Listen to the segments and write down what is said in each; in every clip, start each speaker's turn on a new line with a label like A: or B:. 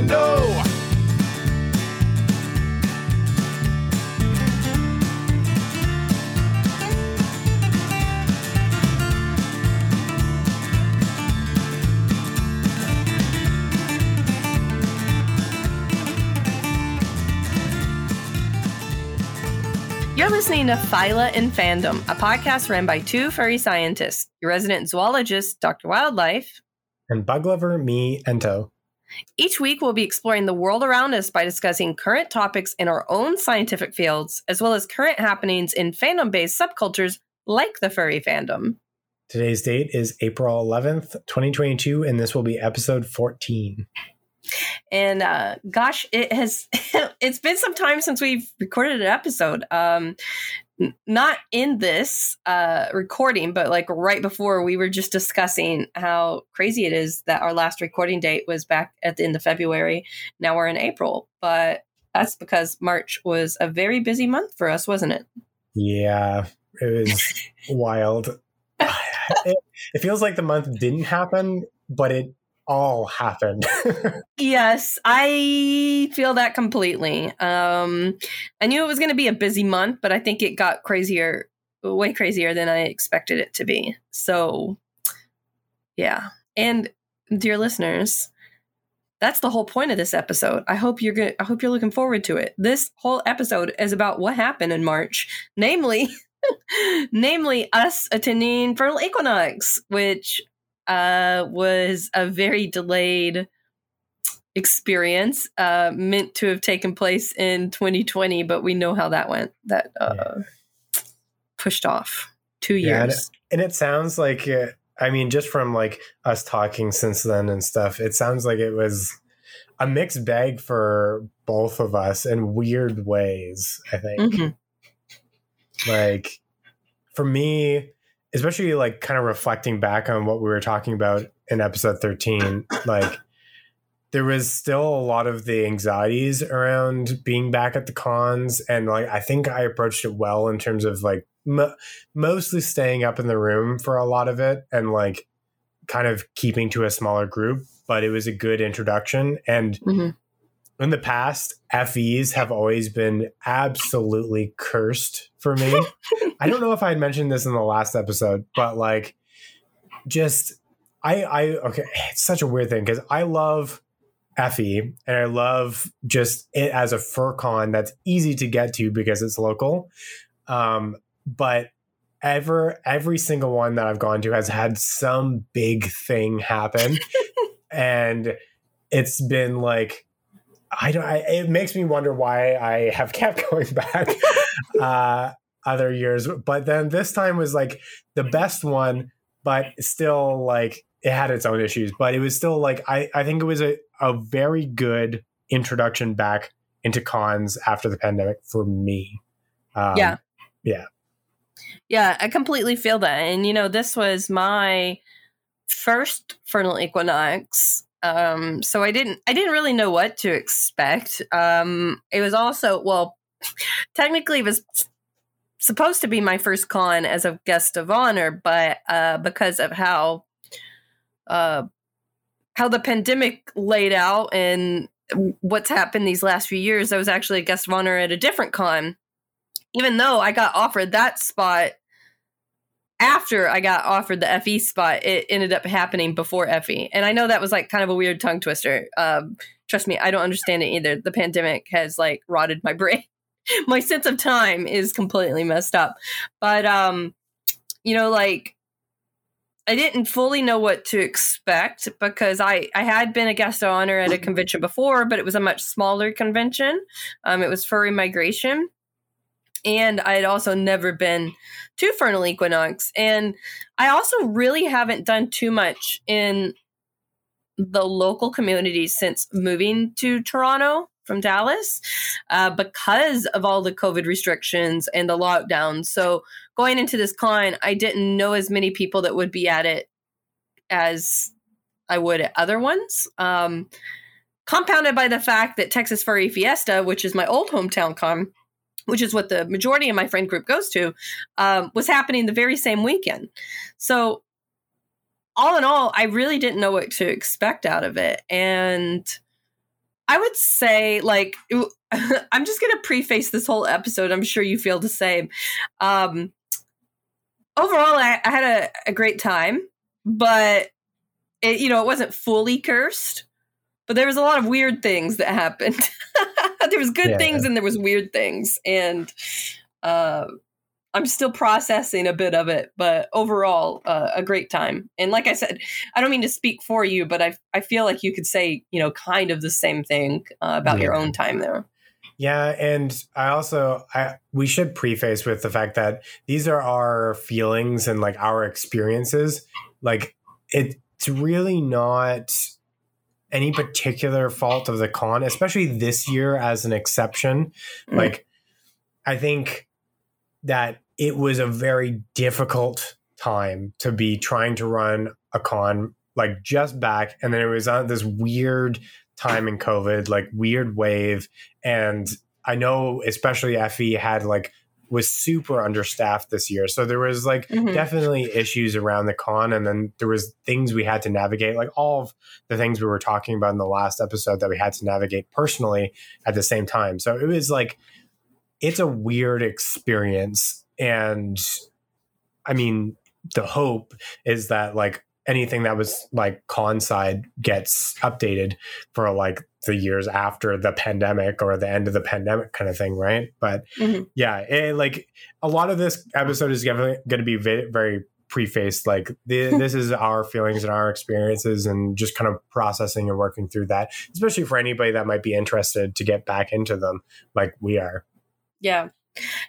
A: nothing left to know.
B: You're listening to Phyla in Fandom, a podcast ran by two furry scientists, your resident zoologist, Dr. Wildlife,
C: and bug lover me, Ento.
B: Each week, we'll be exploring the world around us by discussing current topics in our own scientific fields, as well as current happenings in fandom based subcultures like the furry fandom.
C: Today's date is April 11th, 2022, and this will be episode 14
B: and uh, gosh it has it's been some time since we've recorded an episode um not in this uh recording but like right before we were just discussing how crazy it is that our last recording date was back at the end of february. Now we're in april but that's because march was a very busy month for us wasn't it?
C: Yeah it was wild. It, it feels like the month didn't happen but it all happened.
B: yes, I feel that completely. Um, I knew it was going to be a busy month, but I think it got crazier, way crazier than I expected it to be. So, yeah. And dear listeners, that's the whole point of this episode. I hope you're good. I hope you're looking forward to it. This whole episode is about what happened in March, namely, namely us attending Vernal Equinox, which uh, was a very delayed experience, uh, meant to have taken place in 2020, but we know how that went. That uh, yeah. pushed off two yeah, years.
C: And it, and it sounds like, it, I mean, just from like us talking since then and stuff, it sounds like it was a mixed bag for both of us in weird ways, I think. Mm-hmm. Like, for me, especially like kind of reflecting back on what we were talking about in episode 13 like there was still a lot of the anxieties around being back at the cons and like i think i approached it well in terms of like m- mostly staying up in the room for a lot of it and like kind of keeping to a smaller group but it was a good introduction and mm-hmm in the past, FEs have always been absolutely cursed for me. I don't know if I had mentioned this in the last episode, but like, just I I okay, it's such a weird thing because I love FE and I love just it as a fur con that's easy to get to because it's local. Um, but ever every single one that I've gone to has had some big thing happen, and it's been like I don't. I, it makes me wonder why I have kept going back uh, other years, but then this time was like the best one, but still like it had its own issues. But it was still like I. I think it was a a very good introduction back into cons after the pandemic for me.
B: Um, yeah.
C: Yeah.
B: Yeah, I completely feel that. And you know, this was my first Vernal Equinox um, so I didn't I didn't really know what to expect. Um, it was also well, technically it was supposed to be my first con as a guest of honor, but uh, because of how uh, how the pandemic laid out and what's happened these last few years, I was actually a guest of honor at a different con. Even though I got offered that spot after I got offered the FE spot, it ended up happening before FE. And I know that was like kind of a weird tongue twister. Um, trust me, I don't understand it either. The pandemic has like rotted my brain. my sense of time is completely messed up. But um, you know, like I didn't fully know what to expect because I, I had been a guest of honor at a convention before, but it was a much smaller convention. Um, it was furry migration and I had also never been to Vernal Equinox. And I also really haven't done too much in the local communities since moving to Toronto from Dallas uh, because of all the COVID restrictions and the lockdowns. So going into this con, I didn't know as many people that would be at it as I would at other ones. Um, compounded by the fact that Texas Furry Fiesta, which is my old hometown con, which is what the majority of my friend group goes to, um, was happening the very same weekend. So, all in all, I really didn't know what to expect out of it. And I would say like I'm just gonna preface this whole episode. I'm sure you feel the same. Um, overall, I, I had a, a great time, but it, you know, it wasn't fully cursed. But there was a lot of weird things that happened. there was good yeah. things and there was weird things, and uh, I'm still processing a bit of it, but overall, uh, a great time. And like I said, I don't mean to speak for you, but I I feel like you could say you know kind of the same thing uh, about yeah. your own time there.
C: Yeah, and I also I we should preface with the fact that these are our feelings and like our experiences. Like it's really not any particular fault of the con, especially this year as an exception. Mm. Like I think that it was a very difficult time to be trying to run a con like just back and then it was on this weird time in covid like weird wave and i know especially fe had like was super understaffed this year so there was like mm-hmm. definitely issues around the con and then there was things we had to navigate like all of the things we were talking about in the last episode that we had to navigate personally at the same time so it was like it's a weird experience. And I mean, the hope is that like anything that was like con side gets updated for like the years after the pandemic or the end of the pandemic kind of thing right but mm-hmm. yeah it, like a lot of this episode is going to be very, very prefaced like the, this is our feelings and our experiences and just kind of processing and working through that especially for anybody that might be interested to get back into them like we are
B: yeah.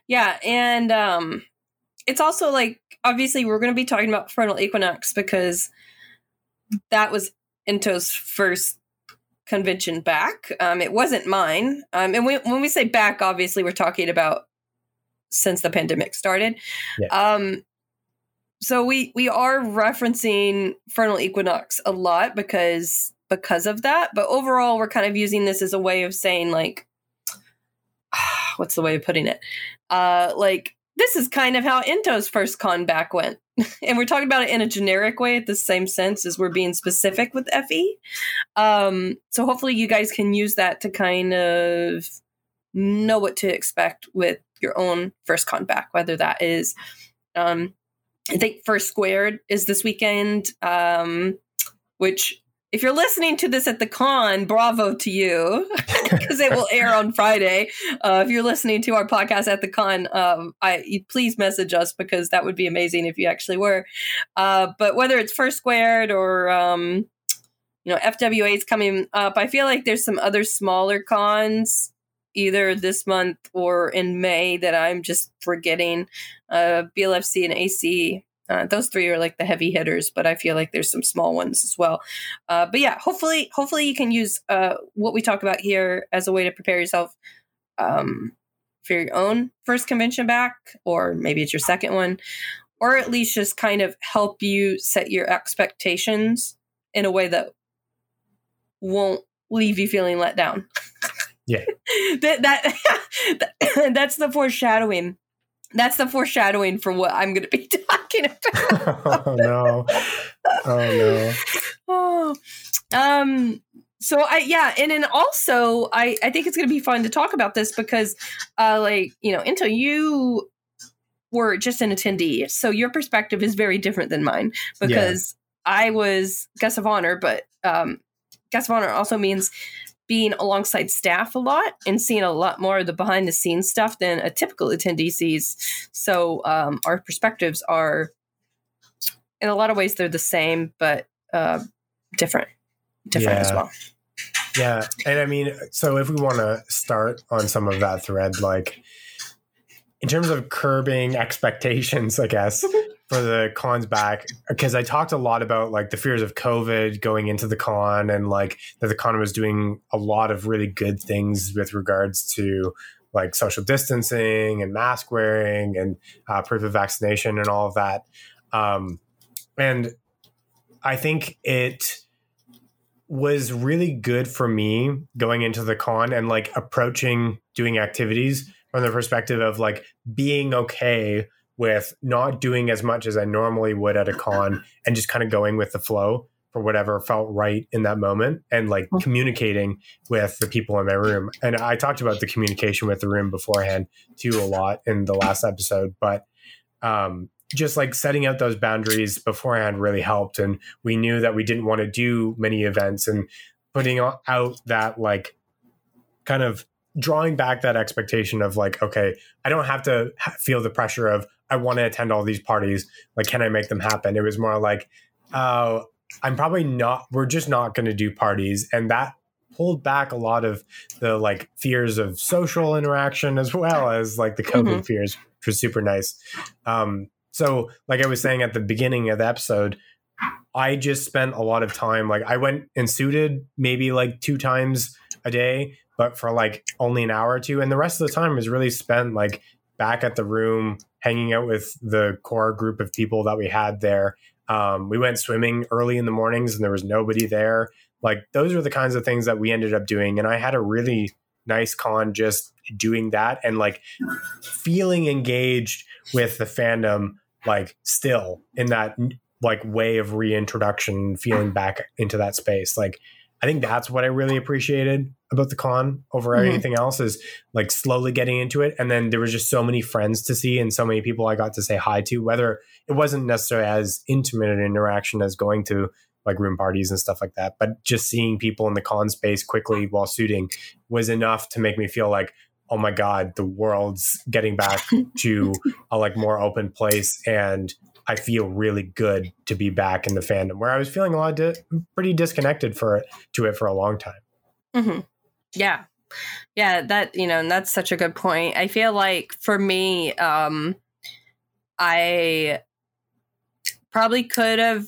B: Yeah. And um it's also like obviously we're gonna be talking about Vernal Equinox because that was Ento's first convention back. Um it wasn't mine. Um and we, when we say back, obviously we're talking about since the pandemic started. Yeah. Um so we we are referencing Vernal Equinox a lot because because of that but overall we're kind of using this as a way of saying like what's the way of putting it? Uh, like this is kind of how Ento's first con back went. and we're talking about it in a generic way at the same sense as we're being specific with FE. Um, so hopefully you guys can use that to kind of know what to expect with your own first con back, whether that is um, I think Fur Squared is this weekend, um, which if you're listening to this at the con, bravo to you because it will air on Friday. Uh, if you're listening to our podcast at the con, um, I please message us because that would be amazing if you actually were. Uh, but whether it's Fur Squared or um, you know FWA is coming up, I feel like there's some other smaller cons either this month or in May that I'm just forgetting. Uh, BLFC and AC uh, those three are like the heavy hitters, but I feel like there's some small ones as well. Uh, but yeah, hopefully, hopefully you can use uh, what we talk about here as a way to prepare yourself um, for your own first convention back, or maybe it's your second one, or at least just kind of help you set your expectations in a way that won't leave you feeling let down.
C: Yeah,
B: that, that that's the foreshadowing that's the foreshadowing for what I'm going to be talking about.
C: oh no! Oh no!
B: Oh, um. So I yeah, and then also I I think it's going to be fun to talk about this because, uh, like you know, Ento you were just an attendee, so your perspective is very different than mine because yeah. I was guest of honor, but um, guest of honor also means being alongside staff a lot and seeing a lot more of the behind the scenes stuff than a typical attendee sees. So um, our perspectives are, in a lot of ways, they're the same but uh, different, different yeah. as well.
C: Yeah, and I mean, so if we want to start on some of that thread, like in terms of curbing expectations, I guess. for the cons back because I talked a lot about like the fears of COVID going into the con and like that the con was doing a lot of really good things with regards to like social distancing and mask wearing and uh, proof of vaccination and all of that. Um, and I think it was really good for me going into the con and like approaching doing activities from the perspective of like being okay with not doing as much as I normally would at a con and just kind of going with the flow for whatever felt right in that moment and like
B: Mhm.
C: communicating with the people in my room. And I talked about the communication with the room beforehand too a lot in the last episode, but um, just like setting out those boundaries beforehand really helped. And we knew that we didn't want to do many events and putting out that like kind of drawing back that expectation of like, okay, I don't have to feel the pressure of I want to attend all these parties. Like, can I make them happen? It was more like, oh, I'm probably not. We're just not going to do parties, and that pulled back a lot of the like fears of social interaction as well as like the COVID fears, which was super nice. Um, so, like I was saying at the beginning of the episode, I just spent a lot of time. Like, I went and suited maybe like two times a day, but for like only an hour or two, and the rest of the time was really spent like back at the room, hanging out with the core group of people that we had there. Um, we went swimming early in the mornings, and there was nobody there. Like, those are the kinds of things that we ended up doing, and I had a really nice con just doing that and like feeling engaged with the fandom like still in that like way of reintroduction feeling back into that space like i think that's what i really appreciated about the con over
B: Mhm.
C: anything else is like slowly getting into it and then there was just so many friends to see and so many people i got to say hi to whether it wasn't necessarily as intimate an interaction as going to like room parties and stuff like that but just seeing people in the con space quickly while suiting was enough to make me feel like oh my god the world's getting back to a like more open place and i feel really good to be back in the fandom where i was feeling a lot di- pretty disconnected for to it for a long time
B: hmm Yeah. Yeah, that, you know, and that's such a good point. I feel like for me, um, I probably could have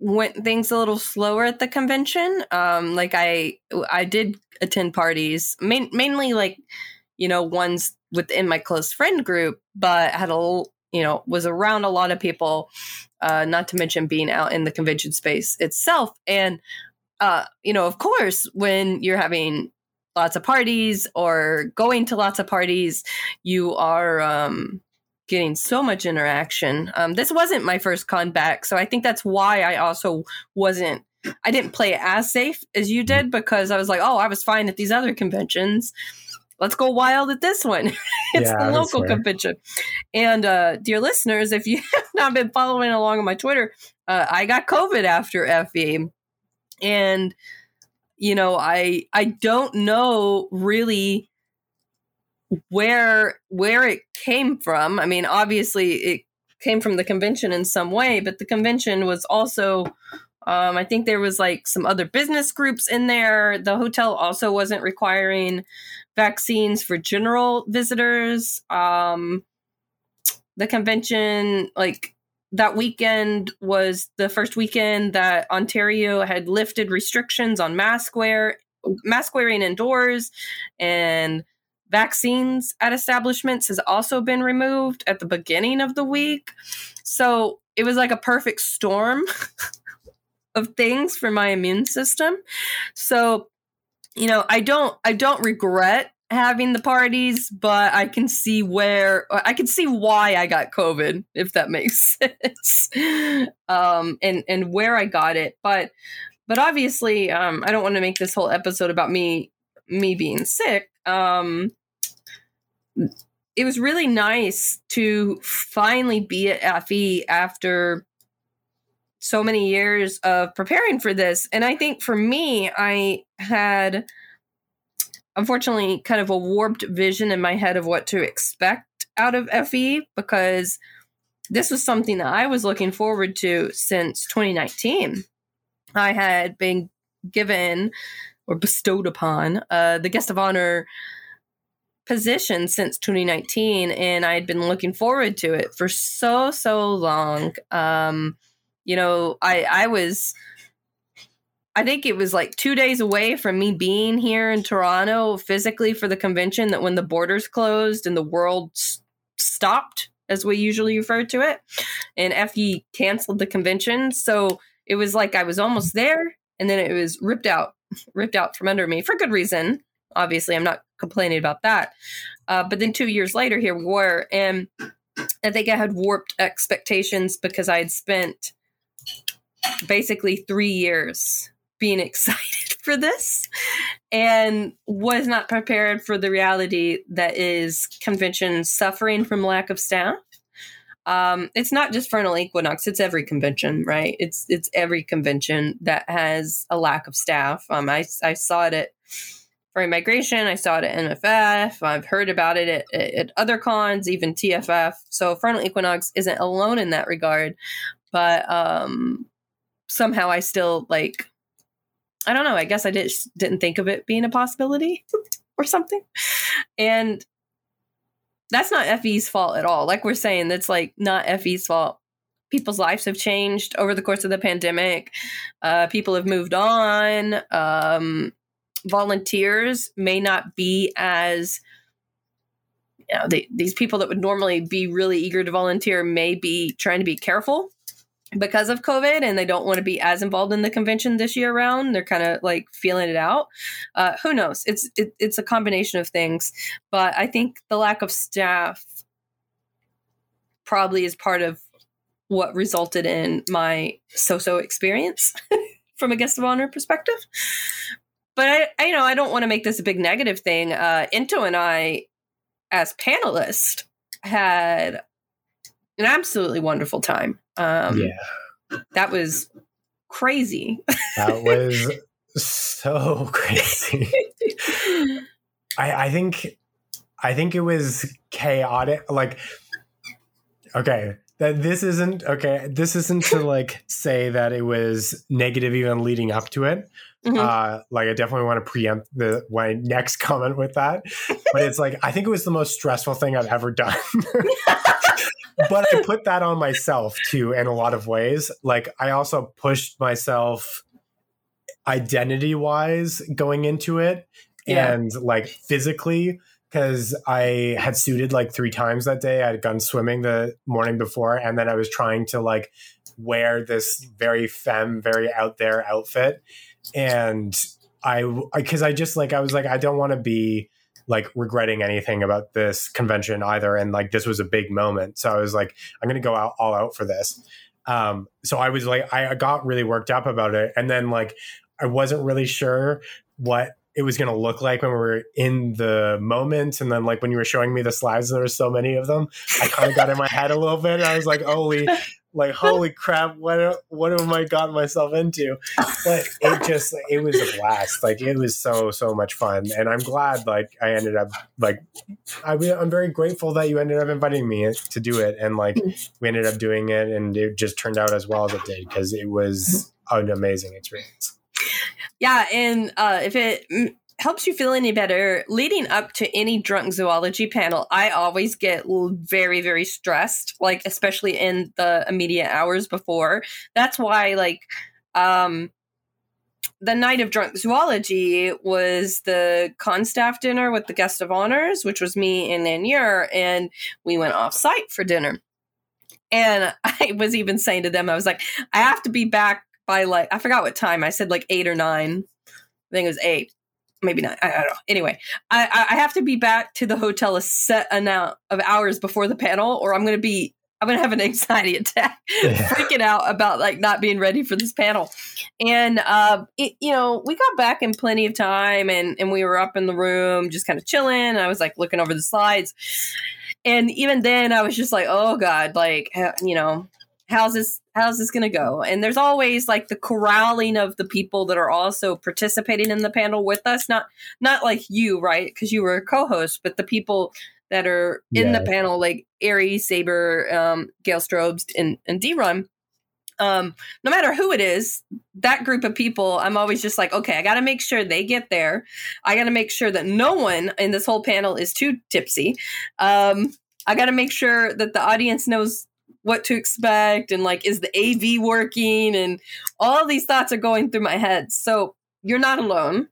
B: went things a little slower at the convention. Um, like I, I did attend parties, main, mainly like, you know, ones within my close friend group, but had a, you know, was around a lot of people, uh, not to mention being out in the convention space itself. And, uh, you know, of course, when you're having lots of parties or going to lots of parties, you are um, getting so much interaction. Um, this wasn't my first con back, so I think that's why I also wasn't. I didn't play it as safe as you did because I was like, oh, I was fine at these other conventions. Let's go wild at this one. it's
C: Yeah,
B: the local convention. And uh, dear listeners, if you have not been following along on my Twitter, uh, I got COVID after FE, and you know, I I don't know really where where it came from. I mean, obviously it came from the convention in some way, but the convention was also um, I think there was like some other business groups in there. The hotel also wasn't requiring vaccines for general visitors. Um, the convention, like that weekend, was the first weekend that Ontario had lifted restrictions on mask wear, mask wearing indoors, and vaccines at establishments has also been removed at the beginning of the week. So it was like a perfect storm of things for my immune system. So, you know, I don't I don't regret having the parties, but I can see where I can see why I got COVID, if that makes sense. um and and where I got it. But but obviously, um, I don't want to make this whole episode about me me being sick. Um it was really nice to finally be at FE after so many years of preparing for this. And I think for me, I had unfortunately kind of a warped vision in my head of what to expect out of FE because this was something that I was looking forward to since 2019. I had been given or bestowed upon uh, the guest of honor position since 2019 and I'd been looking forward to it for so so long um you know I I was I think it was like 2 days away from me being here in Toronto physically for the convention that when the borders closed and the world s- stopped as we usually refer to it and FE canceled the convention. So it was like I was almost there and then it was ripped out ripped out from under me for good reason. Obviously i'm not complaining about that. Uh, but then two years later here we were and i think i had warped expectations because i had spent basically three years being excited for this and was not prepared for the reality that is convention suffering from lack of staff. Um, it's not just Vernal Equinox; it's every convention, right? It's it's every convention that has a lack of staff. Um, I I saw it at Furry Migration, I saw it at MFF. I've heard about it at, at other cons, even TFF. So Vernal Equinox isn't alone in that regard, but um, somehow I still like I don't know. I guess I just didn't think of it being a possibility or something. And that's not FE's fault at all. Like we're saying, that's like not FE's fault. People's lives have changed over the course of the pandemic. Uh, people have moved on. Um, volunteers may not be as you know, they, these people that would normally be really eager to volunteer may be trying to be careful because of COVID and they don't want to be as involved in the convention this year around. They're kind of like feeling it out. Uh, who knows? It's it, it's a combination of things, but I think the lack of staff probably is part of what resulted in my so-so experience from a guest of honor perspective. But I, I you know, I don't want to make this a big negative thing. Uh, Ento and I, as panelists, had an absolutely wonderful time. Um, yeah, that was crazy.
C: that was so crazy. I, I think, I think it was chaotic. Like, okay, that this isn't okay. This isn't to like say that it was negative even leading up to it. Mm-hmm. Uh, like I definitely want to preempt the my next comment with that, but it's like I think it was the most stressful thing I've ever done but I put that on myself too in a lot of ways. Like I also pushed myself identity wise going into it yeah. and like physically because I had suited like three times that day. I had gone swimming the morning before, and then I was trying to like wear this very femme, very out there outfit. And I, because I, I just like, I was like, I don't want to be like regretting anything about this convention either. And like this was a big moment. So I was like, I'm to go out all out for this. Um, so I was like, I got really worked up about it. And then like, I wasn't really sure what it was going to look like when we were in the moment. And then like when you were showing me the slides, there were so many of them. I kind of got in my head a little bit. I was like, holy, like holy crap what what have i gotten myself into? But it just it was a blast. Like it was so so much fun. And i'm glad like i ended up like I, i'm very grateful that you ended up inviting me to do it. And like mm. we ended up doing it and it just turned out as well as it did because it was mm. an amazing experience.
B: Yeah and uh if it mm, helps you feel any better. Leading up to any drunk zoology panel i always get very very stressed like especially in the immediate hours before. That's why like um the night of drunk zoology was the con staff dinner with the guest of honors which was me and Lanier, and we went off site for dinner. And i was even saying to them i was like i have to be back by like i forgot what time. I said like eight or nine. I think it was eight maybe not. I, I, don't know. Anyway, I, I have to be back to the hotel a set amount of hours before the panel, or I'm going to be I'm going to have an anxiety attack, yeah. freaking out about like not being ready for this panel. And uh, it, you know, we got back in plenty of time, and and we were up in the room just kind of chilling. I was like looking over the slides, and even then, I was just like, oh god, like you know, how's this how's this going to go and there's always like the corralling of the people that are also participating in the panel with us not not like you right because you were a co-host but the people that are in yeah. the panel like Ari, Saber, um, Gail Strobes, and, and D-Run. Um, no matter who it is, that group of people, I'm always just like, okay, I got to make sure they get there. I got to make sure that no one in this whole panel is too tipsy. Um, I got to make sure that the audience knows what to expect and like is the AV working and all these thoughts are going through my head. So you're not alone.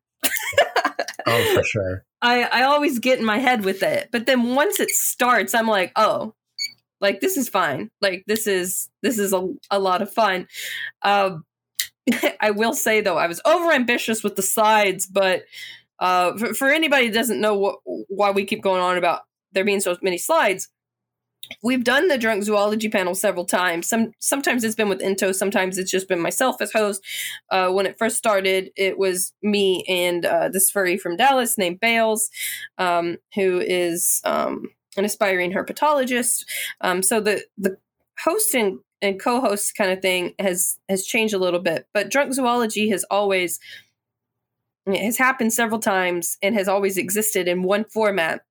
C: oh, for sure.
B: I I always get in my head with it, but then once it starts, I'm like, oh, like this is fine. Like this is this is a, a lot of fun. Um, I will say though, I was over ambitious with the slides, but uh, for, for anybody who doesn't know what, why we keep going on about there being so many slides, we've done the drunk zoology panel several times. Some sometimes it's been with Ento, sometimes it's just been myself as host. Uh, when it first started, it was me and uh, this furry from Dallas named Bales, um, who is um, an aspiring herpetologist. Um, so the the host and, and co-host kind of thing has has changed a little bit, but drunk zoology has always it has happened several times and has always existed in one format.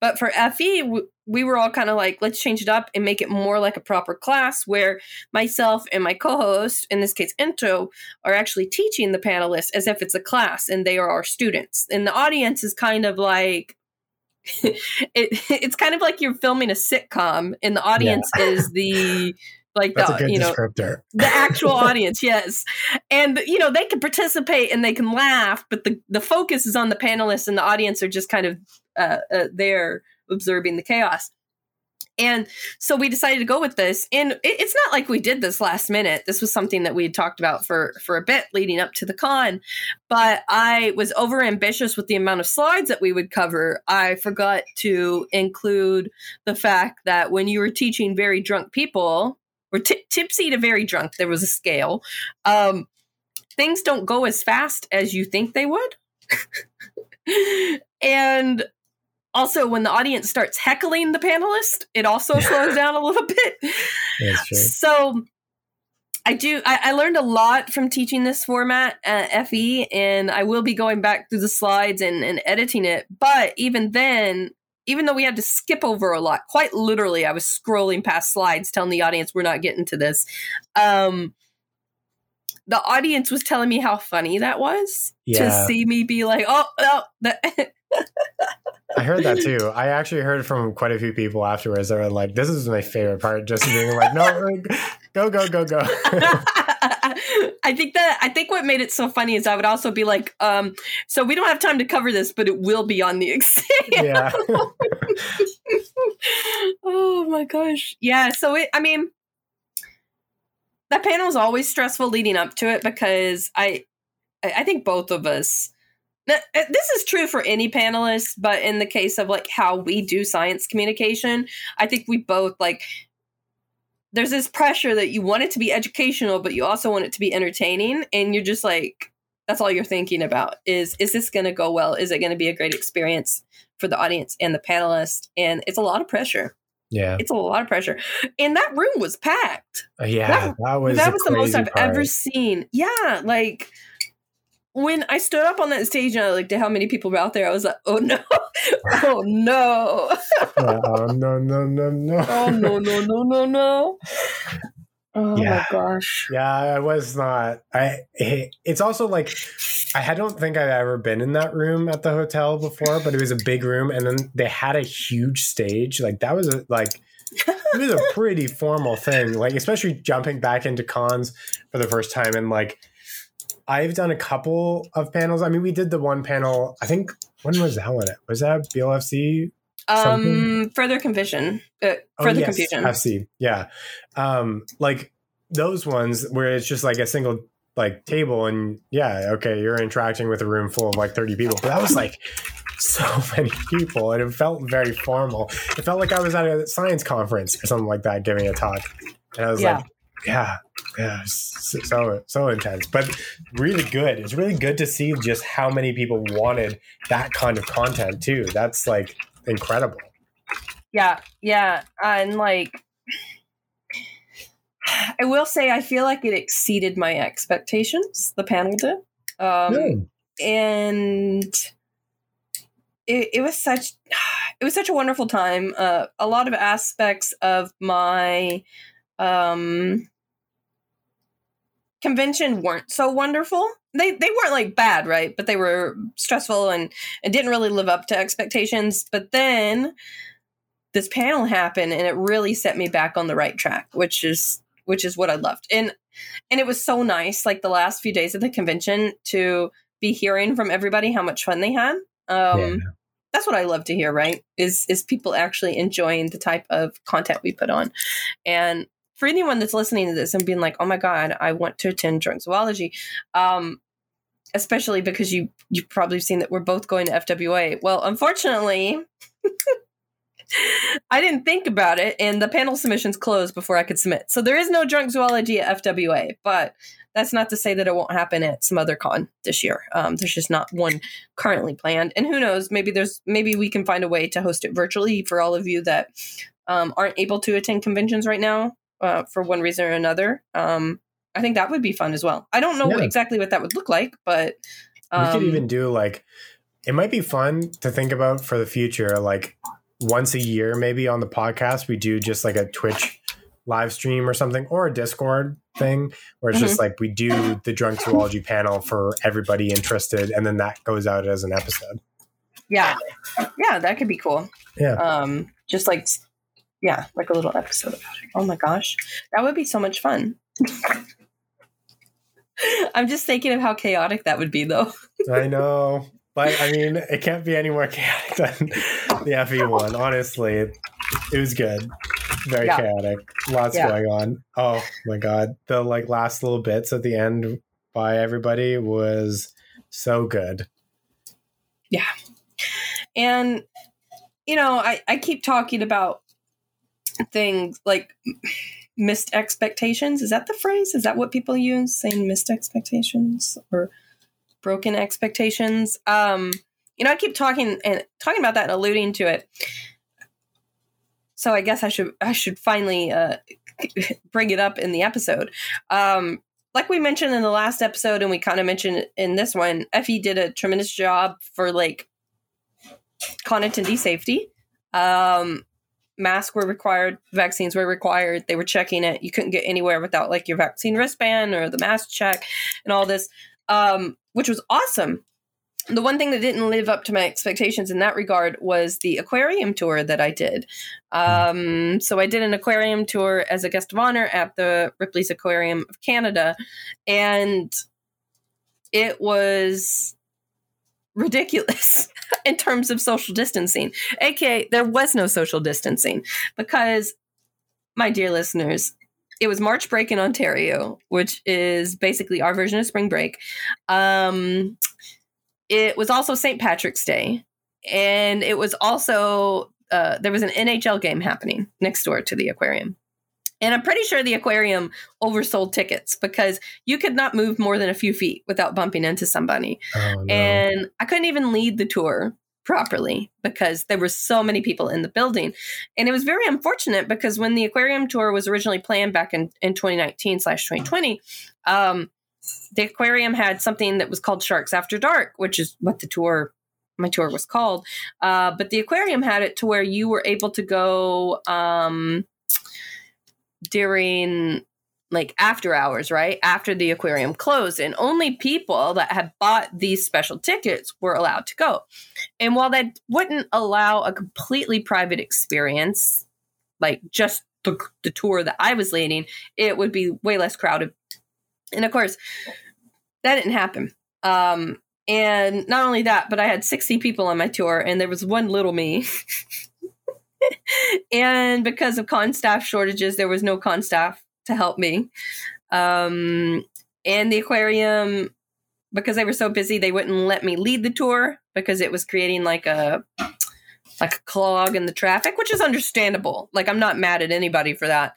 B: But for FE, we were all kind of like, let's change it up and make it more like a proper class where myself and my co host, in this case, Ento, are actually teaching the panelists as if it's a class and they are our students. And the audience is kind of like, it, it's kind of like you're filming a sitcom and the audience yeah. is the like
C: That's
B: the you know
C: descriptor.
B: the actual audience yes. And you know they can participate and they can laugh but the the focus is on the panelists and the audience are just kind of uh, uh, there observing the chaos. And so we decided to go with this. And it, it's not like we did this last minute. This was something that we had talked about for for a bit leading up to the con. But i was over ambitious with the amount of slides that we would cover. I forgot to include the fact that when you were teaching very drunk people or t- tipsy to very drunk. There was a scale. Um, things don't go as fast as you think they would. and also, when the audience starts heckling the panelist, it also slows down a little bit. So, I do. I, I, learned a lot from teaching this format at FE, and I will be going back through the slides and, and editing it. But even then, even though we had to skip over a lot, quite literally, I was scrolling past slides telling the audience we're not getting to this. Um, the audience was telling me how funny that was yeah. to see me be like, oh, oh that.
C: I heard that too. I actually heard from quite a few people afterwards that were like, "This is my favorite part," just being like, "No, go, go, go, go."
B: I think that I think what made it so funny is I would also be like, um, "So we don't have time to cover this, but it will be on the exam." Yeah. oh my gosh! Yeah. So it. I mean, that panel is always stressful leading up to it because I, I think both of us now, uh, this is true for any panelist, but in the case of like how we do science communication, I think we both like there's this pressure that you want it to be educational, but you also want it to be entertaining, and you're just like that's all you're thinking about is is this going to go well? Is it going to be a great experience for the audience and the panelists? And it's a lot of pressure.
C: Yeah,
B: it's a lot of pressure, and that room was packed.
C: Uh, yeah, that, that was
B: that was the most I've
C: part.
B: ever seen. Yeah, like when I stood up on that stage uh, and I looked at how many people were out there, I was like, oh no, oh no.
C: oh no, no, no, no.
B: oh no, no, no, no, no. Oh
C: yeah.
B: my gosh.
C: Yeah, I was not. I. It's also like I don't think I've ever been in that room at the hotel before, but it was a big room, and then they had a huge stage. Like that was a, like it was a pretty formal thing. Like especially jumping back into cons for the first time, and like I've done a couple of panels. I mean, we did the one panel. I think when was that one? It was that BLFC?
B: Um, further confusion. Uh, oh, further yes, confusion.
C: FC. Yeah. Um, like those ones where it's just like a single like table and yeah, okay, you're interacting with a room full of like 30 people. But that was like so many people and it felt very formal. It felt like I was at a science conference or something like that giving a talk. And I was yeah. like, yeah, yeah, so so intense, but really good. It's really good to see just how many people wanted that kind of content too. That's like incredible.
B: Yeah, yeah, uh, and like I will say, I feel like it exceeded my expectations. The panel did, um, and it, it was such it was such a wonderful time. Uh, a lot of aspects of my um convention weren't so wonderful. They they weren't like bad, right? But they were stressful and it didn't really live up to expectations. But then this panel happened and it really set me back on the right track, which is which is what I loved. And and it was so nice like the last few days of the convention to be hearing from everybody how much fun they had. Um yeah. That's what I love to hear, right? Is is people actually enjoying the type of content we put on, and for anyone that's listening to this and being like, "Oh my god, I want to attend drunk zoology," um, especially because you you've probably seen that we're both going to FWA. Well, unfortunately, I didn't think about it, and the panel submissions closed before I could submit. So there is no drunk zoology at FWA, but that's not to say that it won't happen at some other con this year. Um, there's just not one currently planned, and who knows? Maybe there's maybe we can find a way to host it virtually for all of you that um, aren't able to attend conventions right now uh, for one reason or another. Um, I think that would be fun as well. I don't know
C: Yeah.
B: exactly what that would look like, but
C: we could
B: um,
C: even do like it might be fun to think about for the future like once a year maybe on the podcast we do just like a twitch live stream or something or a discord thing where it's
B: Mm-hmm.
C: just like we do the drunk zoology panel for everybody interested and then that goes out as an episode
B: yeah, yeah, that could be cool.
C: Yeah.
B: Um, just like, yeah, like a little episode about it. Oh my gosh, that would be so much fun. I'm just thinking of how chaotic that would be, though.
C: i know but i mean it can't be any more chaotic than the fe one honestly it, was good very
B: Yeah.
C: chaotic lots
B: Yeah.
C: going on oh my god the like last little bits at the end by everybody was so good Yeah,
B: And, you know, I, I keep talking about things like missed expectations. Is that the phrase? Is that what people use? Saying missed expectations or broken expectations? Um, you know, I keep talking and talking about that and alluding to it. So I guess I should I should finally uh, bring it up in the episode. Um, like we mentioned in the last episode, and we kind of mentioned in this one, FE did a tremendous job for like con attendee safety. Um, masks were required, vaccines were required. They were checking it. You couldn't get anywhere without like your vaccine wristband or the mask check and all this, um, which was awesome. The one thing that didn't live up to my expectations in that regard was the aquarium tour that I did. Um, so I did an aquarium tour as a guest of honor at the Ripley's Aquarium of Canada, and it was ridiculous in terms of social distancing. AKA, there was no social distancing because, my dear listeners, it was March break in Ontario, which is basically our version of spring break. Um, it was also St. Patrick's Day, and it was also uh, there was an NHL game happening next door to the aquarium. And I'm pretty sure the aquarium oversold tickets because you could not move more than a few feet without bumping into somebody.
C: Oh, no.
B: And I couldn't even lead the tour properly because there were so many people in the building. And it was very unfortunate because when the aquarium tour was originally planned back in, in 2019 slash 2020, um, the aquarium had something that was called Sharks After Dark, which is what the tour my tour was called. Uh, but the aquarium had it to where you were able to go um, during like after hours, right? After the aquarium closed, and only people that had bought these special tickets were allowed to go. And while that wouldn't allow a completely private experience, like just the, the tour that I was leading, it would be way less crowded. And of course, that didn't happen. Um, and not only that, but I had 60 people on my tour, and there was one little me. and because of con staff shortages, there was no con staff to help me. Um, and the aquarium, because they were so busy, they wouldn't let me lead the tour because it was creating like a like a clog in the traffic, which is understandable. Like I'm not mad at anybody for that,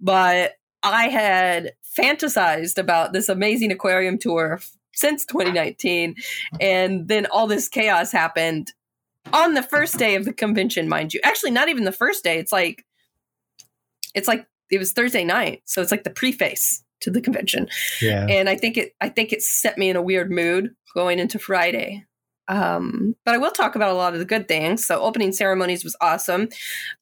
B: but I had fantasized about this amazing aquarium tour since 2019, and then all this chaos happened on the first day of the convention, mind you. Actually, not even the first day. It's like it's like it was Thursday night, so it's like the preface to the convention.
C: yeah.
B: And I think it I think it set me in a weird mood going into Friday. Um, but I will talk about a lot of the good things. So opening ceremonies was awesome.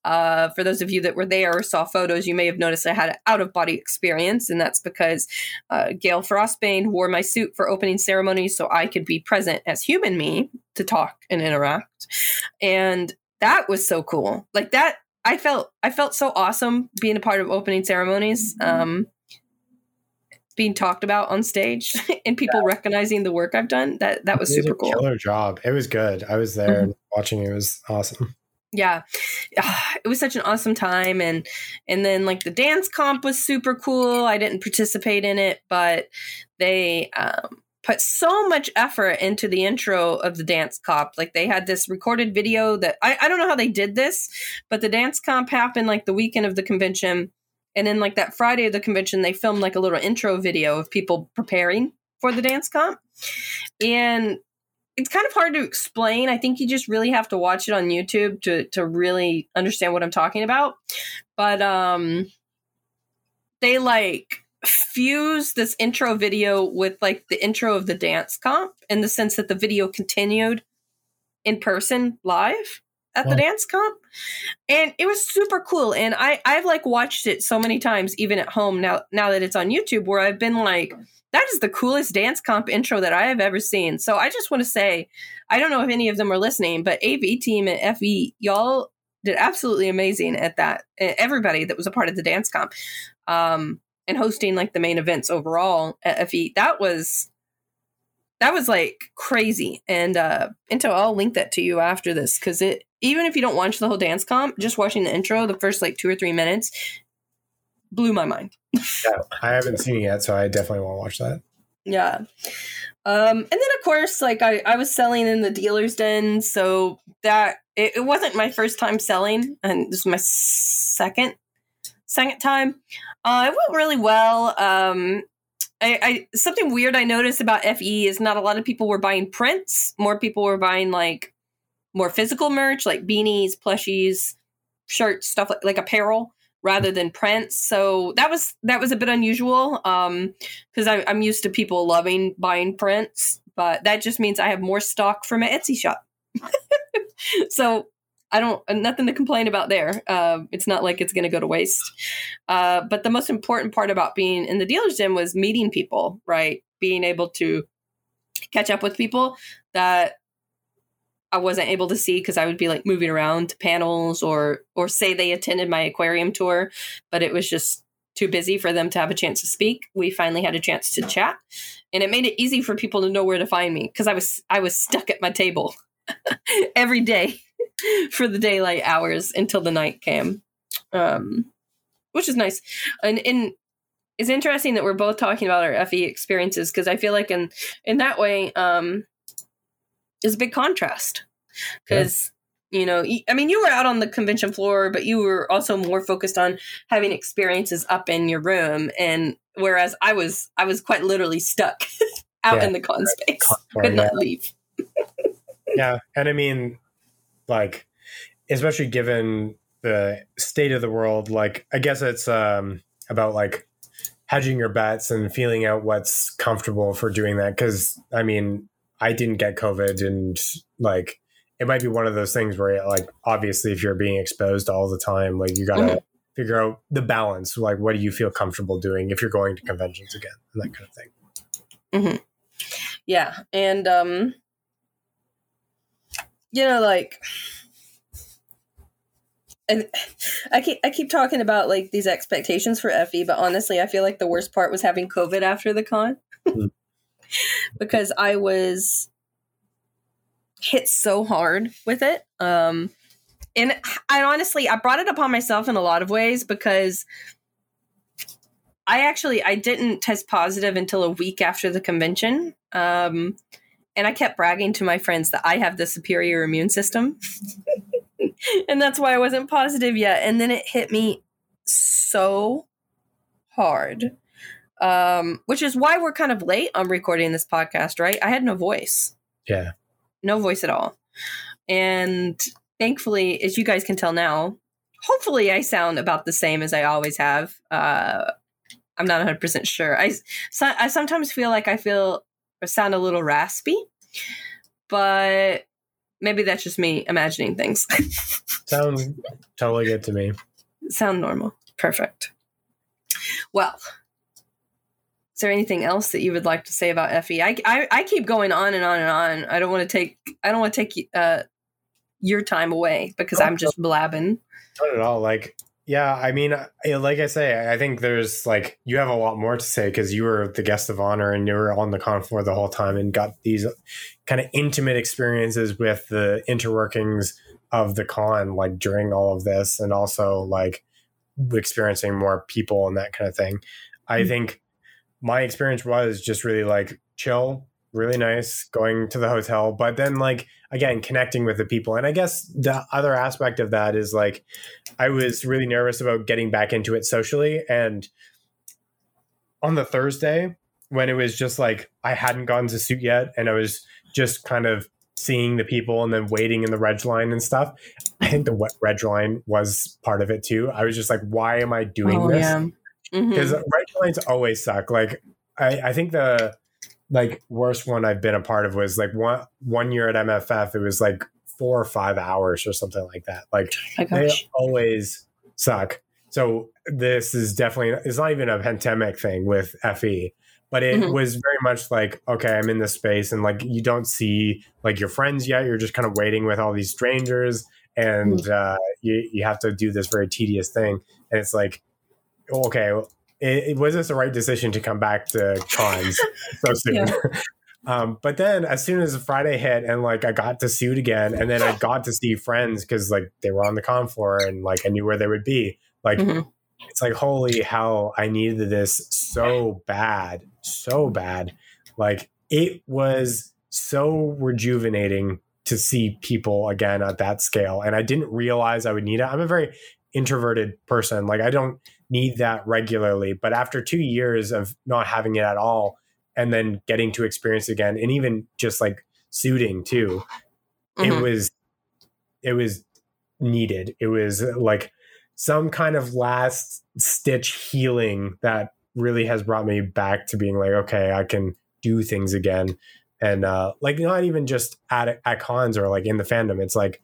B: Uh, for those of you that were there or saw photos, you may have noticed I had an out of body experience, and that's because uh, Gail Frostbane wore my suit for opening ceremonies so I could be present as human me to talk and interact. And that was so cool. Like that, I felt I felt so awesome being a part of opening ceremonies. Um, being talked about on stage and people recognizing the work I've done. That that was
C: It
B: super
C: a
B: cool.
C: Killer job. It was good. I was there and watching it. It was awesome.
B: yeah Ah, it was such an awesome time and and then like the dance comp was super cool i didn't participate in it but they um, put so much effort into the intro of the dance comp. Like they had this recorded video that I, I don't know how they did this, but the dance comp happened like the weekend of the convention. And then like that Friday of the convention, they filmed like a little intro video of people preparing for the dance comp. And it's kind of hard to explain. I think you just really have to watch it on YouTube to to really understand what I'm talking about. But um they like fuse this intro video with like the intro of the dance comp in the sense that the video continued in person live at yeah. the dance comp and it was super cool and i i've like watched it so many times even at home now now that it's on youtube where i've been like that is the coolest dance comp intro that I have ever seen. So I just want to say, I don't know if any of them are listening, but AV team at FE, y'all did absolutely amazing at that. Everybody that was a part of the dance comp, um, and hosting like the main events overall at FE, that was that was like crazy. And uh Ento, I'll link that to you after this because it even if you don't watch the whole dance comp, just watching the intro, the first like two or three minutes, blew my mind.
C: yeah, I haven't seen it yet, so I definitely want to watch that.
B: Yeah. Um, and then of course, like I, I was selling in the dealer's den, so that it, it wasn't my first time selling, and this was my second second time. Uh, it went really well. Um, I, I something weird I noticed about FE is not a lot of people were buying prints. More people were buying like more physical merch, like beanies, plushies, shirts, stuff like like apparel rather than prints. So that was that was a bit unusual um because I'm used to people loving buying prints, but that just means I have more stock from an Etsy shop. so I don't nothing to complain about there. Uh, it's not like it's going to go to waste. Uh, but the most important part about being in the dealer's gym was meeting people, right? Being able to catch up with people that I wasn't able to see because I would be like moving around to panels or or say they attended my aquarium tour, but it was just too busy for them to have a chance to speak. We finally had a chance to chat, and it made it easy for people to know where to find me because I was I was stuck at my table every day for the daylight hours until the night came, um, which is nice. And in it's interesting that we're both talking about our FE experiences because I feel like in in that way, um, is a big contrast. Because yeah. you know i mean you were out on the convention floor but you were also more focused on having experiences up in your room. And whereas i was i was quite literally stuck out yeah. in the con space. Could not leave.
C: Yeah. And i mean like especially given the state of the world like i guess it's um about like hedging your bets and feeling out what's comfortable for doing that because i mean I didn't get COVID and like it might be one of those things where like obviously if you're being exposed all the time, like you gotta mm-hmm. figure out the balance. Like what do you feel comfortable doing if you're going to conventions again and that kind of thing.
B: Mm-hmm. Yeah. And um you know, like and I keep I keep talking about like these expectations for FE, but honestly, I feel like the worst part was having COVID after the con. Mm-hmm because I was hit so hard with it. Um, and I honestly, I brought it upon myself in a lot of ways because I actually I didn't test positive until a week after the convention. Um, and I kept bragging to my friends that I have the superior immune system. and that's why I wasn't positive yet. And then it hit me so hard um, which is why we're kind of late on recording this podcast, right? I had no voice.
C: Yeah.
B: No voice at all. And thankfully, as you guys can tell now, hopefully I sound about the same as I always have. Uh, I'm not 100% sure. I, so, I sometimes feel like I feel sound a little raspy, but maybe that's just me imagining things.
C: sound totally good to me.
B: Sound normal. Perfect. Well, is there anything else that you would like to say about FE? I, I, I keep going on and on and on. I don't want to take I don't want to take uh, your time away because I'm just blabbing.
C: Not at all. Like yeah, I mean, like I say, I think there's like you have a lot more to say because you were the guest of honor and you were on the con floor the whole time and got these kind of intimate experiences with the interworkings of the con, like during all of this, and also like experiencing more people and that kind of thing. I mm-hmm. think my experience was just really like chill really nice going to the hotel. But then, like, again, connecting with the people. And I guess the other aspect of that is like, I was really nervous about getting back into it socially. And on the Thursday, when it was just like I hadn't gotten to suit yet and I was just kind of seeing the people and then waiting in the reg line and stuff. I think the wet reg line was part of it too. I was just like, why am I doing oh, this? Because yeah. mm-hmm. reg lines always suck. Like I, I think the like worst one I've been a part of was like one one year at MFF. It was like four or five hours or something like that. Like oh they always suck. So this is definitely it's not even a pandemic thing with FE but it mm-hmm. was very much like okay i'm in this space and like you don't see like your friends yet you're just kind of waiting with all these strangers and mm-hmm. uh, you, you have to do this very tedious thing and it's like okay it, it, was this the right decision to come back to cons so soon. Yeah. um, but then as soon as friday hit and like i got to suit again and then i got to see friends because like they were on the con floor and like i knew where they would be. Like mm-hmm. it's like holy hell i needed this so bad so bad. Like it was so rejuvenating to see people again at that scale and i didn't realize i would need it. I'm a very introverted person. Like i don't need that regularly but after 2 years of not having it at all and then getting to experience again and even just like suiting too mm-hmm. it was it was needed it was like some kind of last stitch healing that really has brought me back to being like, okay, I can do things again. And uh, like not even just at at cons or like in the fandom. It's like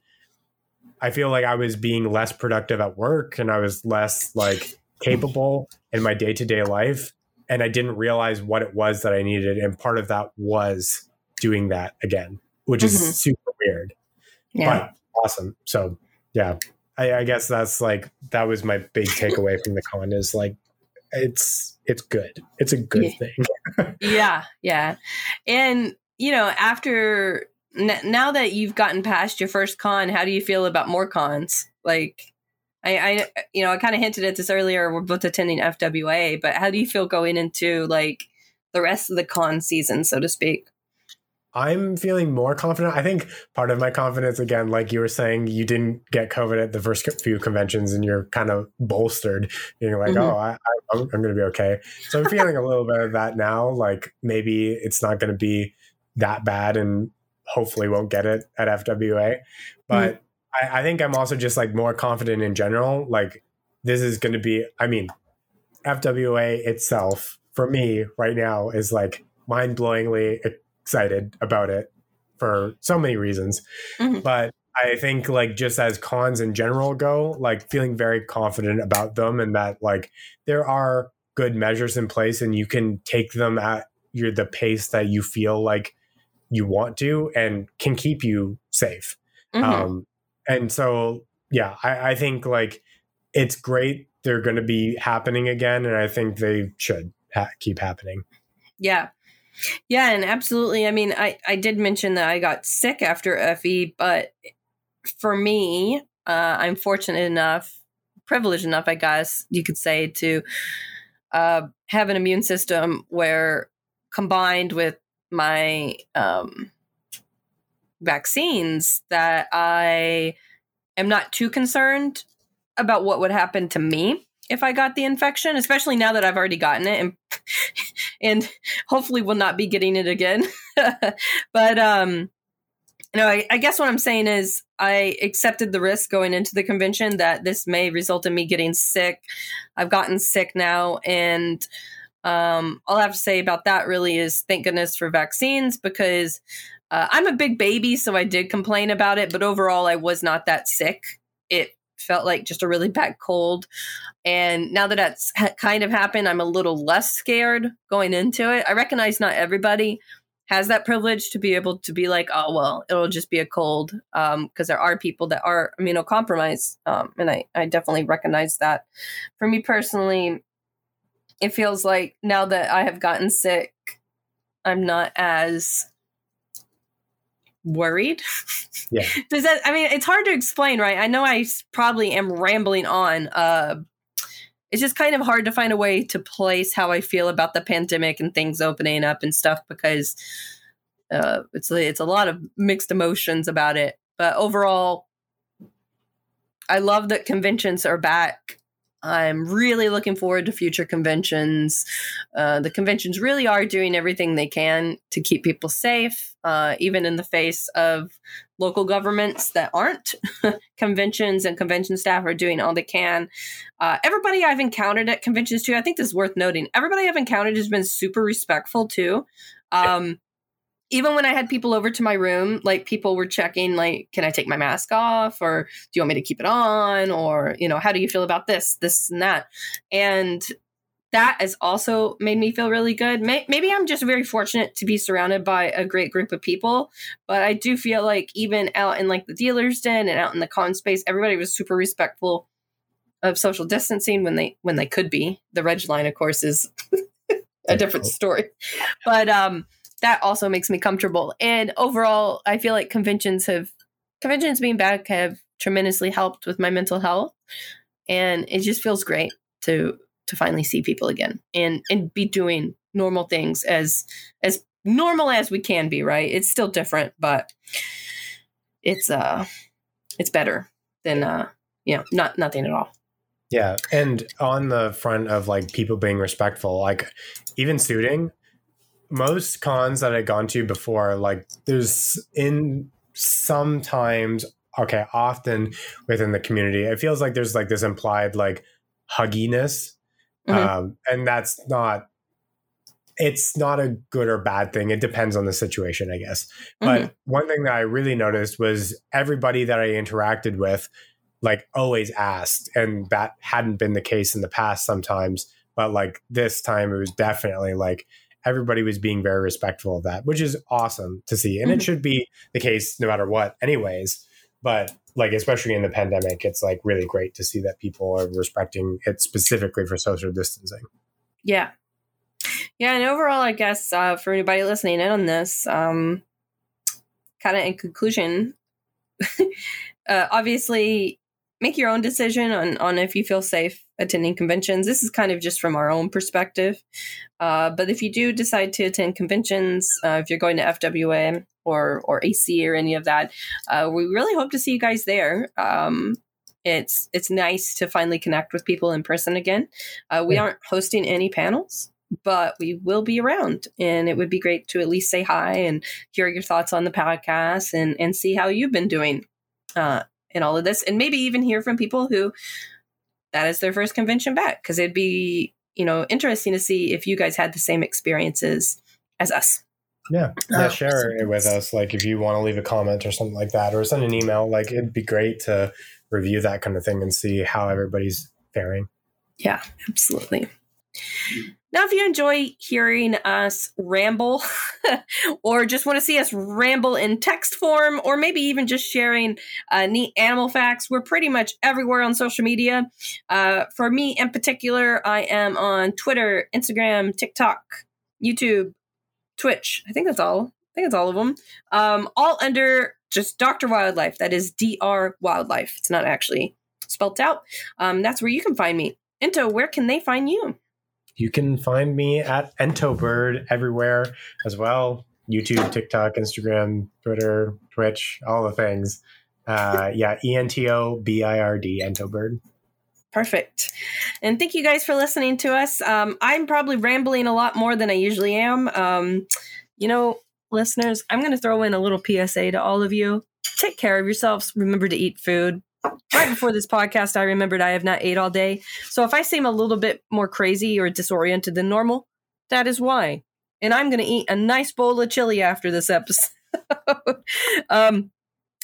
C: I feel like I was being less productive at work and I was less like capable in my day to day life. And I didn't realize what it was that I needed. And part of that was doing that again, which is mm-hmm. super weird. Yeah. But awesome. So yeah, I, I guess that's like that was my big takeaway from the con is like it's it's good. It's a good
B: yeah.
C: thing.
B: yeah, yeah, and you know after n- now that you've gotten past your first con, how do you feel about more cons? Like, I, I you know I kind of hinted at this earlier. We're both attending FWA, but how do you feel going into like the rest of the con season, so to speak?
C: I'm feeling more confident. I think part of my confidence, again, like you were saying, you didn't get COVID at the first few conventions and you're kind of bolstered, being like, mm-hmm. oh, I, I, am going to be okay. So I'm feeling a little bit of that now. Like maybe it's not going to be that bad and hopefully won't get it at FWA. But mm-hmm. I, I think I'm also just like more confident in general. Like this is going to be, I mean, FWA itself for me right now is like mind blowingly excited about it for so many reasons. Mm-hmm. But I think like just as cons in general go, like feeling very confident about them and that like there are good measures in place and you can take them at your the pace that you feel like you want to and can keep you safe. Mm-hmm. Um, and so yeah, I, I think like it's great they're going to be happening again, and I think they should ha- keep happening.
B: Yeah, yeah, and absolutely. I mean, I I did mention that I got sick after FE, but for me, uh, I'm fortunate enough, privileged enough, I guess you could say, to uh, have an immune system where combined with my um, vaccines that I am not too concerned about what would happen to me if I got the infection, especially now that I've already gotten it and and hopefully will not be getting it again. but um you know, I, I, guess what I'm saying is I accepted the risk going into the convention that this may result in me getting sick. I've gotten sick now, and um, all I have to say about that really is thank goodness for vaccines because uh, I'm a big baby, so I did complain about it, but overall I was not that sick. It felt like just a really bad cold. And now that that's ha- kind of happened, I'm a little less scared going into it. I recognize not everybody has that privilege to be able to be like, oh, well, it'll just be a cold. Because um, there are people that are immunocompromised. Um, and I, I definitely recognize that. For me personally, it feels like now that I have gotten sick, I'm not as worried.
C: Yeah.
B: Does that I mean it's hard to explain, right? I know I probably am rambling on. Uh it's just kind of hard to find a way to place how I feel about the pandemic and things opening up and stuff because uh, it's it's a lot of mixed emotions about it. But overall, I love that conventions are back. I'm really looking forward to future conventions. Uh, the conventions really are doing everything they can to keep people safe, uh, even in the face of local governments that aren't. conventions and convention staff are doing all they can. Uh, everybody I've encountered at conventions too, I think this is worth noting. Everybody I've encountered has been super respectful too. Um, even when I had people over to my room, like people were checking, like, can I take my mask off? Or do you want me to keep it on? Or, you know, how do you feel about this, this, and that? And that has also made me feel really good. Maybe I'm just very fortunate to be surrounded by a great group of people, but I do feel like even out in like the dealer's den and out in the con space, everybody was super respectful of social distancing when they when they could be. The reg line, of course, is a different story. But um that also makes me comfortable. And overall, I feel like conventions have conventions being back have tremendously helped with my mental health, and it just feels great to to finally see people again and and be doing normal things as as normal as we can be. Right? It's still different, but it's uh it's better than uh you know not nothing at all.
C: Yeah, and on the front of like people being respectful, like even suiting most cons that I've gone to before, like there's in sometimes, okay, often within the community, it feels like there's like this implied like hugginess. Mm-hmm. Um, and that's not it's not a good or bad thing. It depends on the situation, I guess. But mm-hmm. one thing that I really noticed was everybody that I interacted with, like, always asked, and that hadn't been the case in the past sometimes. But like this time, it was definitely like, everybody was being very respectful of that, which is awesome to see. And mm-hmm. it should be the case no matter what, anyways. But like, especially in the pandemic, it's like really great to see that people are respecting it specifically for social distancing.
B: Yeah. Yeah. And overall, I guess uh, for anybody listening in on this, um, kind of in conclusion, uh, obviously make your own decision on, on if you feel safe attending conventions. This is kind of just from our own perspective. Uh, but if you do decide to attend conventions, uh, if you're going to FWA or or AC or any of that, uh, we really hope to see you guys there. Um, it's it's nice to finally connect with people in person again. Uh, we yeah. aren't hosting any panels, but we will be around, and it would be great to at least say hi and hear your thoughts on the podcast and and see how you've been doing uh, in all of this, and maybe even hear from people who that is their first convention back because it'd be you know interesting to see if you guys had the same experiences as us.
C: Yeah. Yeah share it with us like if you want to leave a comment or something like that or send an email like it'd be great to review that kind of thing and see how everybody's faring.
B: Yeah absolutely now, if you enjoy hearing us ramble or just want to see us ramble in text form, or maybe even just sharing uh, neat animal facts, we're pretty much everywhere on social media. Uh, for me in particular, I am on Twitter, Instagram, TikTok, YouTube, Twitch. I think that's all. I think it's all of them. Um, all under just Dr. Wildlife. That is Dr. Wildlife. It's not actually spelt out. Um, that's where you can find me. Ento where can they find you?
C: You can find me at Entobird everywhere as well. YouTube, TikTok, Instagram, Twitter, Twitch, all the things. Uh, yeah, E N T O B I R D, Entobird.
B: Perfect. And thank you guys for listening to us. Um, I'm probably rambling a lot more than I usually am. Um, you know, listeners, I'm going to throw in a little PSA to all of you. Take care of yourselves. Remember to eat food right before this podcast, I remembered I have not ate all day. So if I seem a little bit more crazy or disoriented than normal, that is why. And I'm going to eat a nice bowl of chili after this episode. um,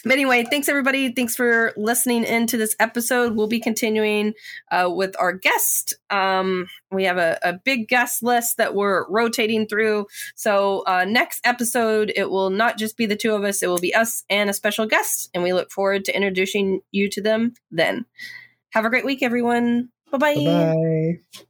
B: but anyway, thanks everybody. Thanks for listening into this episode. We'll be continuing uh, with our guest. Um, we have a, a, big guest list that we're rotating through. So uh, next episode, it will not just be the two of us; it will be us and a special guest, and we look forward to introducing you to them then. Have a great week, everyone. Bye-bye.
C: Bye bye.